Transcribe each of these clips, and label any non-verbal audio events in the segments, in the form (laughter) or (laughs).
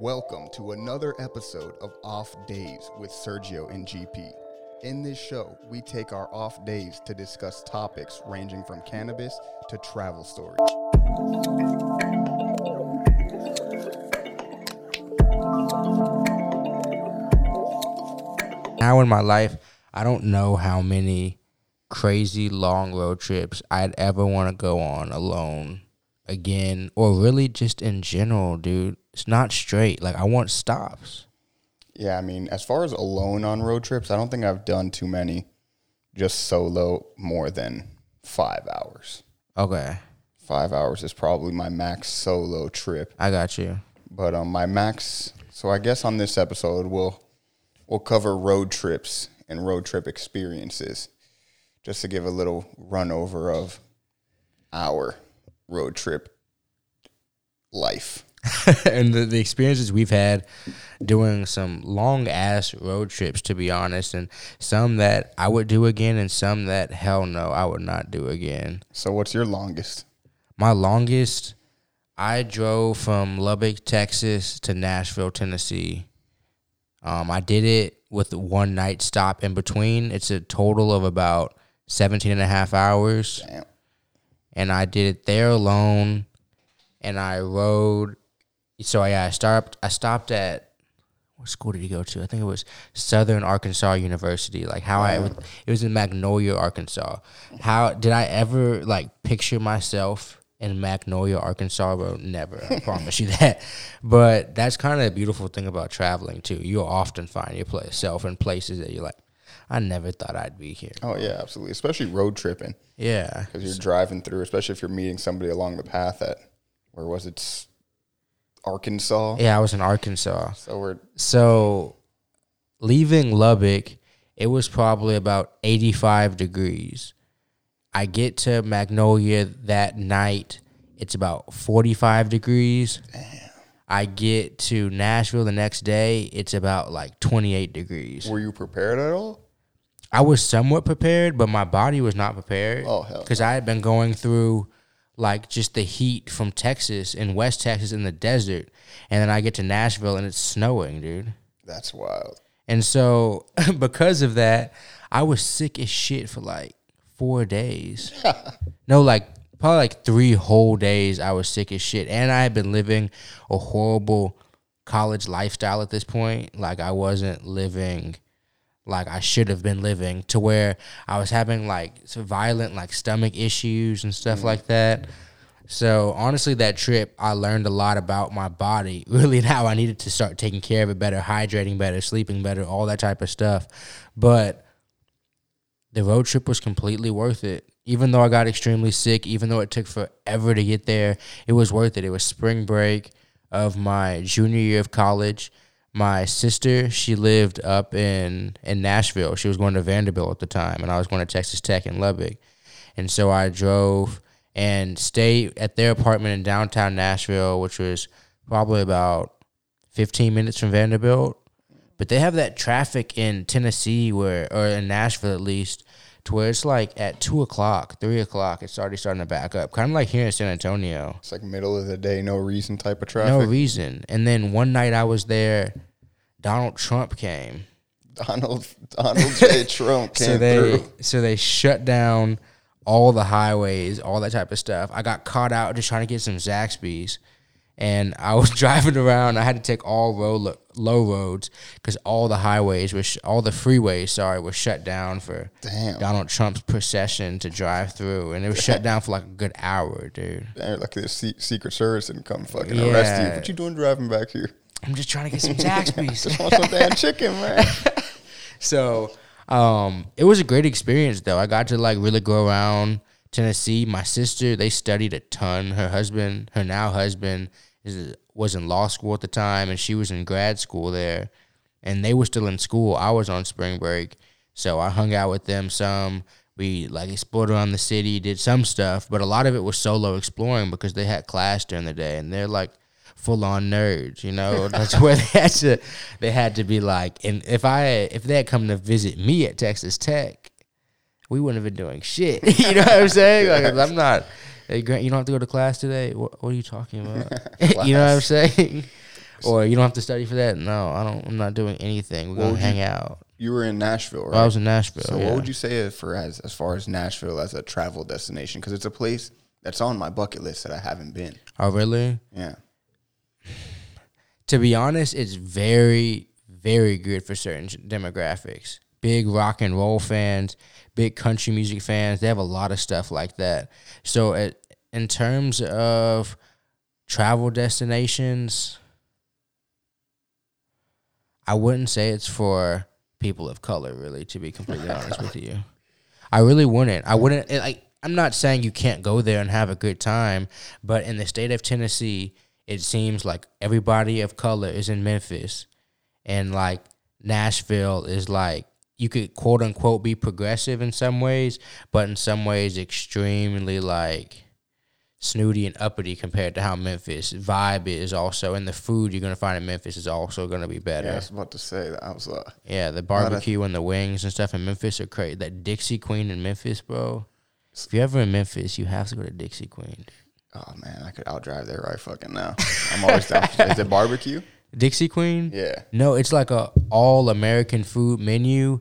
Welcome to another episode of Off Days with Sergio and GP. In this show, we take our off days to discuss topics ranging from cannabis to travel stories. Now in my life, I don't know how many crazy long road trips I'd ever want to go on alone again or really just in general, dude. It's not straight. Like I want stops. Yeah, I mean, as far as alone on road trips, I don't think I've done too many just solo more than five hours. Okay. Five hours is probably my max solo trip. I got you. But um, my max. So I guess on this episode we'll we'll cover road trips and road trip experiences, just to give a little run over of our road trip life. (laughs) and the, the experiences we've had doing some long ass road trips to be honest and some that i would do again and some that hell no i would not do again So what's your longest? my longest i drove from lubbock texas to nashville tennessee um, i did it with one night stop in between it's a total of about 17 and a half hours Damn. And I did it there alone, and I rode. So yeah, I stopped. I stopped at what school did you go to? I think it was Southern Arkansas University. Like how I, it was in Magnolia, Arkansas. How did I ever like picture myself in Magnolia, Arkansas? Bro, never. I promise you (laughs) that. But that's kind of the beautiful thing about traveling too. You'll often find yourself in places that you're like, I never thought I'd be here. Oh yeah, absolutely. Especially road tripping Yeah, because you're driving through. Especially if you're meeting somebody along the path at where was it? Arkansas. yeah. I was in Arkansas. So we're So leaving Lubbock, it was probably about 85 degrees. I get to Magnolia that night, it's about 45 degrees. I get to Nashville the next day, it's about like 28 degrees. were you prepared at all? I was somewhat prepared, but my body was not prepared. Oh, hell Because I had been going through like just the heat from Texas in West Texas in the desert. And then I get to Nashville and it's snowing, dude. That's wild. And so, (laughs) because of that, I was sick as shit for like four days. (laughs) no, like probably like three whole days. I was sick as shit, and I had been living a horrible college lifestyle at this point. Like I wasn't living like I should have been living, to where I was having like violent like stomach issues and stuff mm. like that. So honestly, that trip I learned a lot about my body, (laughs) really, and how I needed to start taking care of it better, hydrating better, sleeping better, all that type of stuff. But the road trip was completely worth it. Even though I got extremely sick, even though it took forever to get there, it was worth it. It was spring break of my junior year of college. My sister, she lived up in in Nashville. She was going to Vanderbilt at the time, and I was going to Texas Tech in Lubbock. And so I drove and stayed at their apartment in downtown Nashville, which was probably about 15 minutes from Vanderbilt. But they have that traffic in Tennessee where, or in Nashville at least, to where it's like at two o'clock, three o'clock, it's already starting to back up. Kind of like here in San Antonio. It's like middle of the day, no reason type of traffic. No reason. And then one night I was there, Donald Trump came. Donald Donald J. (laughs) Trump came so they through. so they shut down all the highways, all that type of stuff. I got caught out just trying to get some Zaxby's, and I was (laughs) driving around. I had to take all road, low roads because all the highways were sh- all the freeways, sorry, were shut down for Damn. Donald Trump's procession to drive through, and it was shut down for like a good hour, dude. Damn, Like the se- Secret Service didn't come fucking arrest you. What you doing driving back here? I'm just trying to get some Zaxby's. (laughs) Just want some damn chicken, man. (laughs) So um, it was a great experience though. I got to like really go around Tennessee. My sister, they studied a ton. Her husband, her now husband, is was in law school at the time, and she was in grad school there. And they were still in school. I was on spring break, so I hung out with them some. We like explored around the city, did some stuff, but a lot of it was solo exploring because they had class during the day, and they're like full on nerds, you know. (laughs) That's where they had to they had to be like and if I if they had come to visit me at Texas Tech, we wouldn't have been doing shit. (laughs) you know what I'm saying? Like I'm not hey Grant, you don't have to go to class today. What, what are you talking about? (laughs) you know what I'm saying? Or you don't have to study for that. No, I don't. I'm not doing anything. We're What gonna hang out. You were in Nashville, right? I was in Nashville. so yeah. what would you say for as as far as Nashville as a travel destination? Because it's a place that's on my bucket list that I haven't been. Oh, really? Yeah. To be honest, it's very, very good for certain demographics. Big rock and roll fans, big country music fans. They have a lot of stuff like that. So, it, in terms of travel destinations, I wouldn't say it's for people of color, really, to be completely honest with you. I really wouldn't. I wouldn't. it- Like, I'm not saying you can't go there and have a good time, but in the state of Tennessee, it seems like everybody of color is in Memphis, and like Nashville is like you could quote unquote be progressive in some ways, but in some ways extremely like snooty and uppity compared to how Memphis vibe is also and the food you're gonna find in Memphis is also gonna be better. Yeah, I was about to say that. I was like Yeah, the barbecue and the wings and stuff in Memphis are crazy. That Dixie Queen in Memphis, bro. If you're ever in Memphis, you have to go to Dixie Queen. Oh man, I could I'll there right fucking now. I'm always down. for- Is it barbecue? Dixie Queen? Yeah. No, it's like a all American food menu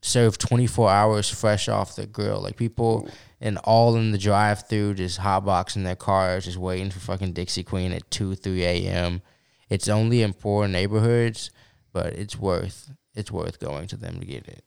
served 24 hours fresh off the grill. Like people and all in the drive through just hotboxing their cars, just waiting for fucking Dixie Queen at 2, 3 a.m. It's only in poor neighborhoods, but it's worth it's worth going to them to get it.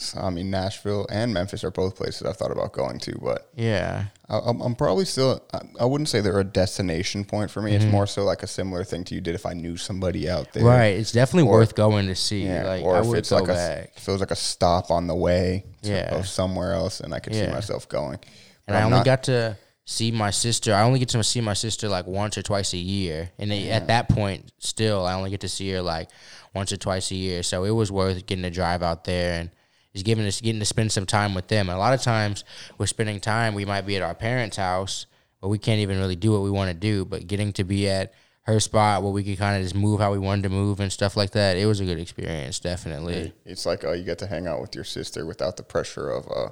So, I mean, Nashville and Memphis are both places I've thought about going to, but Yeah. I- I'm, I'm probably still. I, I wouldn't say they're a destination point for me. Mm-hmm. It's more so like a similar thing to you did if I knew somebody out there, Right. It's definitely Or- worth going to see. Yeah, like or I if would it's like a back. it was like a stop on the way to, Yeah. of somewhere else, and I could see myself going. But and I I'm only not- got to see my sister. I only get to see my sister like once or twice a year, and they, at that point, still, I only get to see her like once or twice a year. So it was worth getting to drive out there and just giving us getting to spend some time with them. And a lot of times, we're spending time. We might be at our parents' house, but we can't even really do what we want to do. But getting to be at her spot where we could kind of just move how we wanted to move and stuff like that, it was a good experience, definitely. It's like uh, you get to hang out with your sister without the pressure of uh,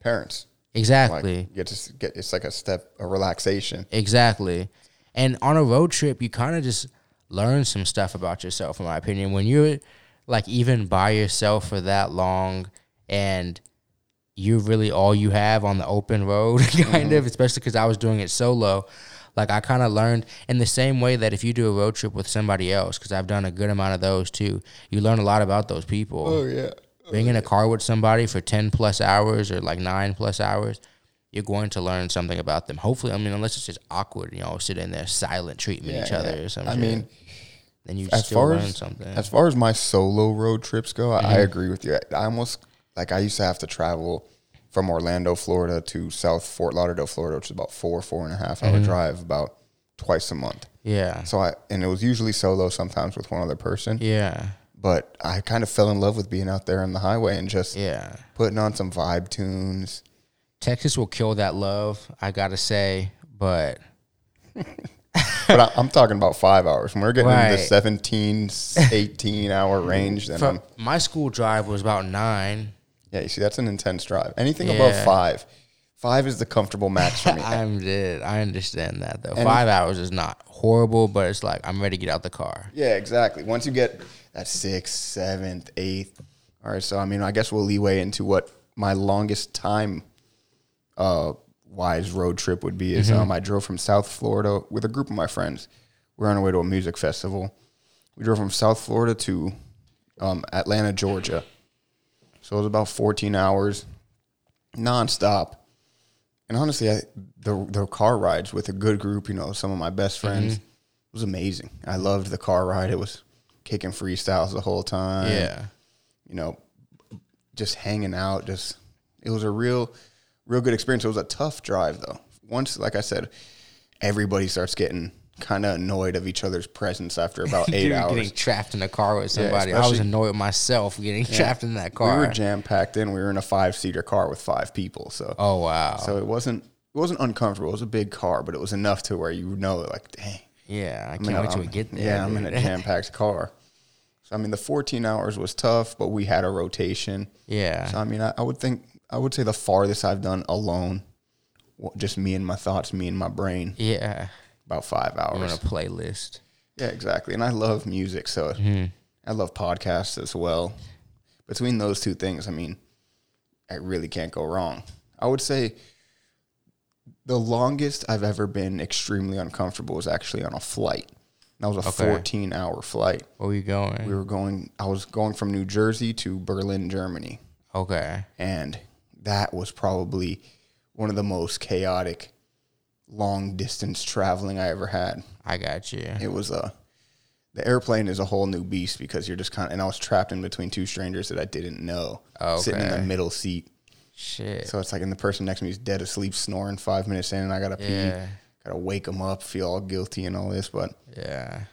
parents. Like Exactly. you get to get it's like a step a relaxation. Exactly. And on a road trip, you kind of just learn some stuff about yourself, in my opinion. When you're like even by yourself for that long and you're really all you have on the open road, (laughs) kind of, mm-hmm. especially because I was doing it solo. Like I kind of learned in the same way that if you do a road trip with somebody else, because I've done a good amount of those too, you learn a lot about those people Oh yeah. being in a oh, car with somebody for 10 plus hours or like nine plus hours, you're going to learn something about them. Hopefully, I mean, unless it's just awkward, you know, sitting there silent treating Yeah, each other yeah. or something. I mean, then you as still far learn as something. as far as my solo road trips go, I, I Mm-hmm. agree with you. I almost like I used to have to travel from Orlando, Florida, to South Fort Lauderdale, Florida, which is about four four and a half Mm-hmm. hour drive, about twice a month. yeah. So I and it was usually solo, sometimes with one other person. Yeah. But I kind of fell in love with being out there on the highway and just Yeah. putting on some vibe tunes. Texas will kill that love, I got to say. But (laughs) But I, I'm talking about five hours. When we're getting into the 17, 18 hour (laughs) range, then from my school drive was about nine. yeah, you see, that's an intense drive. Anything above five, five is the comfortable max for me. (laughs) I'm dead. I understand that, though. And- Five hours is not horrible, but it's like I'm ready to get out the car. yeah, exactly. Once you get that sixth, seventh, eighth. All right, so I mean, I guess we'll leeway into what my longest time uh, wise road trip would be. Is Mm-hmm. um, I drove from South Florida with a group of my friends. We are on our way to a music festival. We drove from South Florida to um, Atlanta, Georgia. So it was about 14 hours nonstop. And honestly, I, the the car rides with a good group, you know, some of my best friends, Mm-hmm. was amazing. I loved the car ride. It was kicking freestyles the whole time. Yeah. You know, just hanging out. Just it was a real, real good experience. It was a tough drive though. Once, like I said, everybody starts getting kind of annoyed of each other's presence after (laughs) about eight Dude, hours. Getting trapped in a car with somebody. I was annoyed with myself getting trapped in that car. we were jam packed in. We were in a five seater car with five people. So oh wow. So it wasn't it wasn't uncomfortable. It was a big car, but it was enough to where you know, like, dang, yeah, I I'm can't a- wait till we get there. Yeah, I'm in a dude. jam packed car. So I mean, the 14 hours was tough, but we had a rotation. yeah. So I mean, I, I would think I would say the farthest I've done alone, just me and my thoughts, me and my brain, yeah. about five I'm on a playlist. Yeah, exactly. And I love music, so Mm-hmm. I love podcasts as well. Between those two things, I mean, I really can't go wrong. I would say the longest I've ever been extremely uncomfortable was actually on a flight. That was a Okay. 14 hour flight. Where were you going? We were going, I was going from New Jersey to Berlin, Germany. okay. And that was probably one of the most chaotic long distance traveling I ever had. I got you. It was a the airplane is a whole new beast because you're just kind of and I was trapped in between two strangers that I didn't know sitting in the middle seat. Shit. So it's like and the person next to me is dead asleep snoring 5 minutes in and I got to pee. Yeah. Got to wake them up, feel all guilty and all this, but Yeah.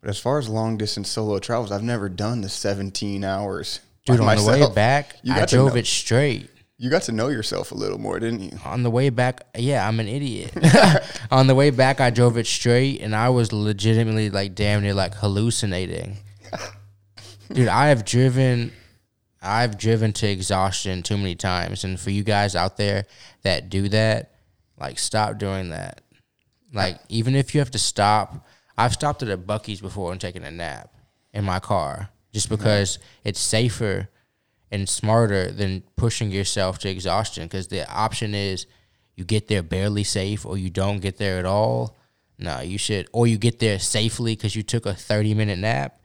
but as far as long distance solo travels, I've never done the 17 hours. Dude, on the way back, You I drove it straight. You got to know yourself a little more, didn't you? On the way back, yeah, I'm an idiot. (laughs) (laughs) on the way back, I drove it straight, and I was legitimately like damn near like hallucinating. (laughs) Dude, I have driven, I've driven to exhaustion too many times, and for you guys out there that do that, like stop doing that. Like even if you have to stop, I've stopped at a Buc-ee's before and taken a nap in my car just mm-hmm. because it's safer and smarter than pushing yourself to exhaustion because the option is you get there barely safe or you don't get there at all. No, you should, or you get there safely because you took a 30 minute nap.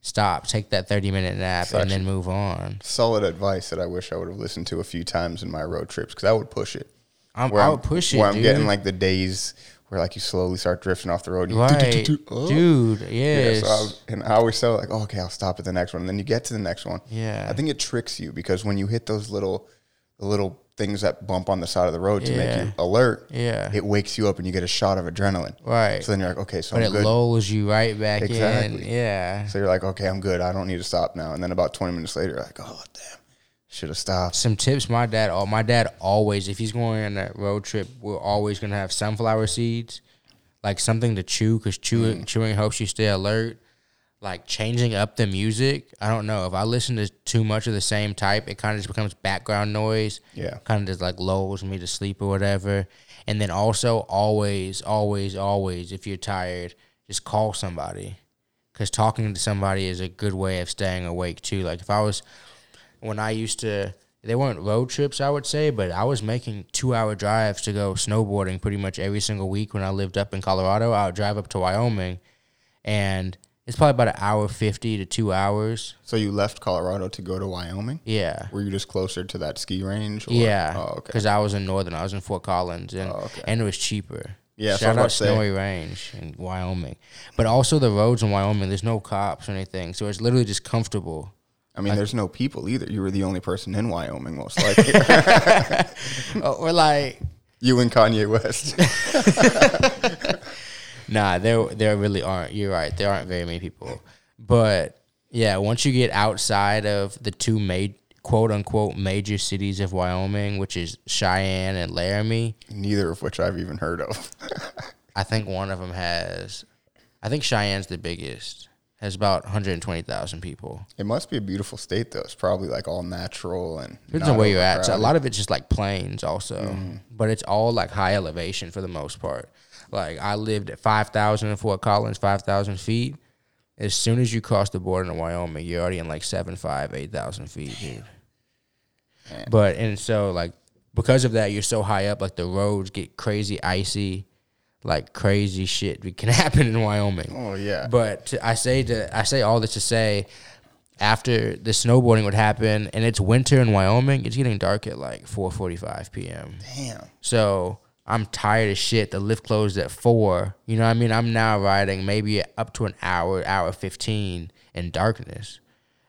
Stop, take that 30 minute nap and then move on. Solid advice that I wish I would have listened to a few times in my road trips because I would push it. I'm, Where I I'm- would push it. Where I'm dude. getting like the days where like you slowly start drifting off the road. and you right, oh. dude. Yeah, so I was, and I always say like, oh, okay, I'll stop at the next one, and then you get to the next one. Yeah. I think it tricks you because when you hit those little, little things that bump on the side of the road to make you alert, Yeah. it wakes you up and you get a shot of adrenaline. right. So then you're like, okay, so but I'm it good. lulls you right back in. Exactly. Yeah. So you're like, okay, I'm good. I don't need to stop now. And then about 20 minutes later, you're like, oh damn, should have stopped. some tips my dad oh my dad always if he's going on a road trip we're always gonna have sunflower seeds like something to chew because chewing Mm. chewing helps you stay alert like changing up the music i don't know if i listen to too much of the same type it kind of just becomes background noise Yeah. kind of just like lulls me to sleep or whatever and then also always always always if you're tired just call somebody because talking to somebody is a good way of staying awake too like if i was when I used to they weren't road trips I would say, but I was making two hour drives to go snowboarding pretty much every single week when I lived up in Colorado. I would drive up to Wyoming and it's probably about an hour fifty to two hours. So you left Colorado to go to Wyoming? Yeah. Were you just closer to that ski range? Or? Yeah, Oh, okay. because I was in northern, I was in Fort Collins, and Oh, okay. and it was cheaper. Yeah, so shout out to say- Snowy Range in Wyoming, but also the roads in Wyoming. There's no cops or anything, so it's literally just comfortable. I mean, there's no people either. You were the only person in Wyoming, most (laughs) likely. (laughs) Or like you and Kanye West. (laughs) Nah, there there really aren't. You're right. There aren't very many people. But yeah, once you get outside of the two ma- quote unquote major cities of Wyoming, which is Cheyenne and Laramie, Neither of which I've even heard of. I think one of them has. I think Cheyenne's the biggest. Has about 120,000 people. it must be a beautiful state, though. It's probably like all natural and. Depends on where you're at. So a lot of it's just like plains, also, mm-hmm. but it's all like high elevation for the most part. Like I lived at five thousand in Fort Collins, five thousand feet. As soon as you cross the border in Wyoming, you're already in like seven, five, eight thousand feet, dude. Man. But and so like because of that, you're so high up, like the roads get crazy icy, like crazy shit can (laughs) happen in Wyoming. Oh, yeah. But to, I say to I say all this to say, after the snowboarding would happen, and it's winter in Wyoming, it's getting dark at like four forty five p.m. Damn. So I'm tired as shit. The lift closed at four. You know what I mean? I'm now riding maybe up to an hour, hour fifteen in darkness.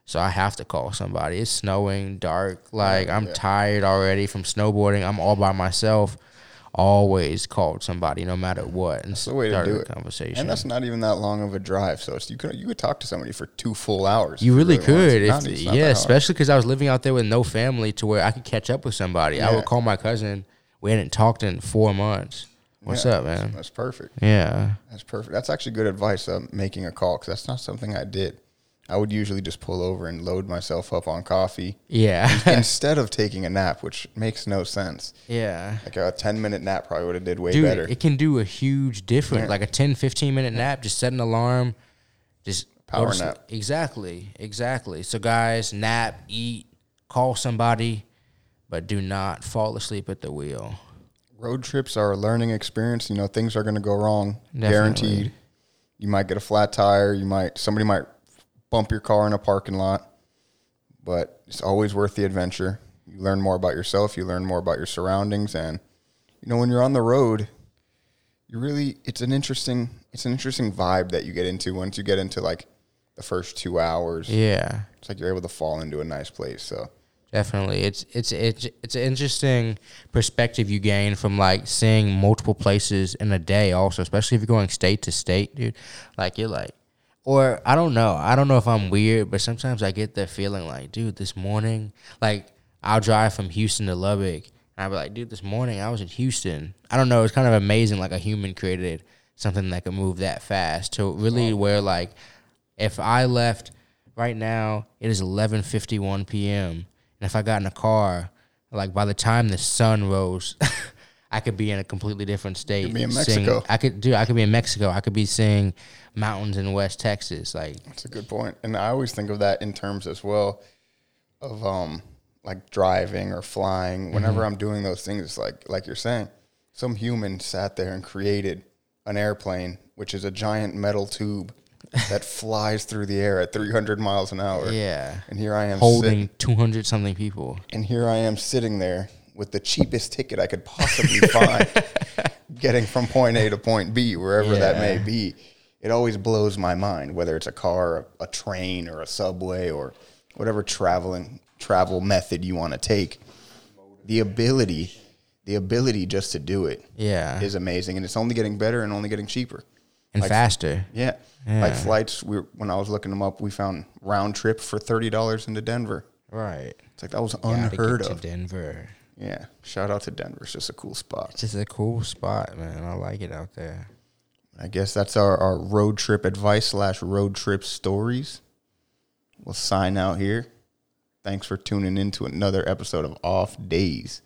So I have to call somebody. It's snowing, dark. Like I'm tired already from snowboarding. I'm all by myself. Always called somebody, no matter what, and That's the way to do a it. conversation. And that's not even that long of a drive. So it's, you could you could talk to somebody for two full hours. You if really could, to. if, Not- it's not yeah, especially because I was living out there with no family, to where I could catch up with somebody. I would call my cousin. We hadn't talked in four months. What's Yeah, up, man? That's perfect. Yeah, That's perfect. That's actually good advice. Uh, making a call because that's not something I did. I would usually just pull over and load myself up on coffee yeah, (laughs) (laughs) instead of taking a nap, which makes no sense. yeah. Like a ten minute nap probably would have did way Dude, better. it can do a huge difference. Yeah. Like a 10, 15 minute nap, just set an alarm, Just Power nap. Exactly, exactly. So guys, nap, eat, call somebody, but do not fall asleep at the wheel. Road trips are a learning experience. You know, things are going to go wrong, Definitely. guaranteed. You might get a flat tire. You might somebody might bump your car in a parking lot, but it's always worth the adventure. You learn more about yourself. You learn more about your surroundings, and you know when you're on the road, you really it's an interesting it's an interesting vibe that you get into once you get into like the first two hours. Yeah. It's like you're able to fall into a nice place. So Definitely, it's it's it's it's an interesting perspective you gain from like seeing multiple places in a day. Also, especially if you're going state to state, dude. Like you're like, or I don't know. I don't know if I'm weird, but sometimes I get that feeling like, dude, this morning, like I'll drive from Houston to Lubbock, and I'll be like, dude, this morning I was in Houston. I don't know. It's kind of amazing, like a human created something that can move that fast to really where like if I left right now, it is 11:51 p.m. And if I got in a car, like by the time the sun rose, (laughs) I could be in a completely different state. be in seeing- Mexico. I could do. I could be in Mexico. I could be seeing mountains in West Texas. Like That's a good point. And I always think of that in terms as well of um like driving or flying. Whenever Mm-hmm. I'm doing those things, it's like like you're saying, some human sat there and created an airplane, which is a giant metal tube that (laughs) flies through the air at 300 miles an hour. yeah, And here I am sit- holding 200 something people. and here I am sitting there with the cheapest ticket I could possibly (laughs) find, getting from point A to point B, wherever that may be. It always blows my mind, whether it's a car, a, a train, or a subway, or whatever traveling travel method you want to take. The ability, the ability just to do it Yeah, is amazing, and it's only getting better and only getting cheaper. and like- faster. Yeah, like flights. We when I was looking them up, we found round trip for thirty dollars into Denver. Right. It's like that was unheard of. Denver. Yeah. Shout out to Denver. It's just a cool spot. It's just a cool spot, man. I like it out there. I guess that's our, our road trip advice slash road trip stories. We'll sign out here. Thanks for tuning in to another episode of Off Days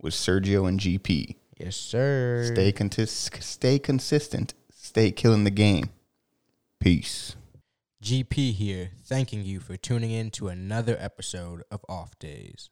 with Sergio and GP. Yes, sir. Stay contis- stay consistent. Stay killing the game. Peace. GP here, thanking you for tuning in to another episode of Off Days.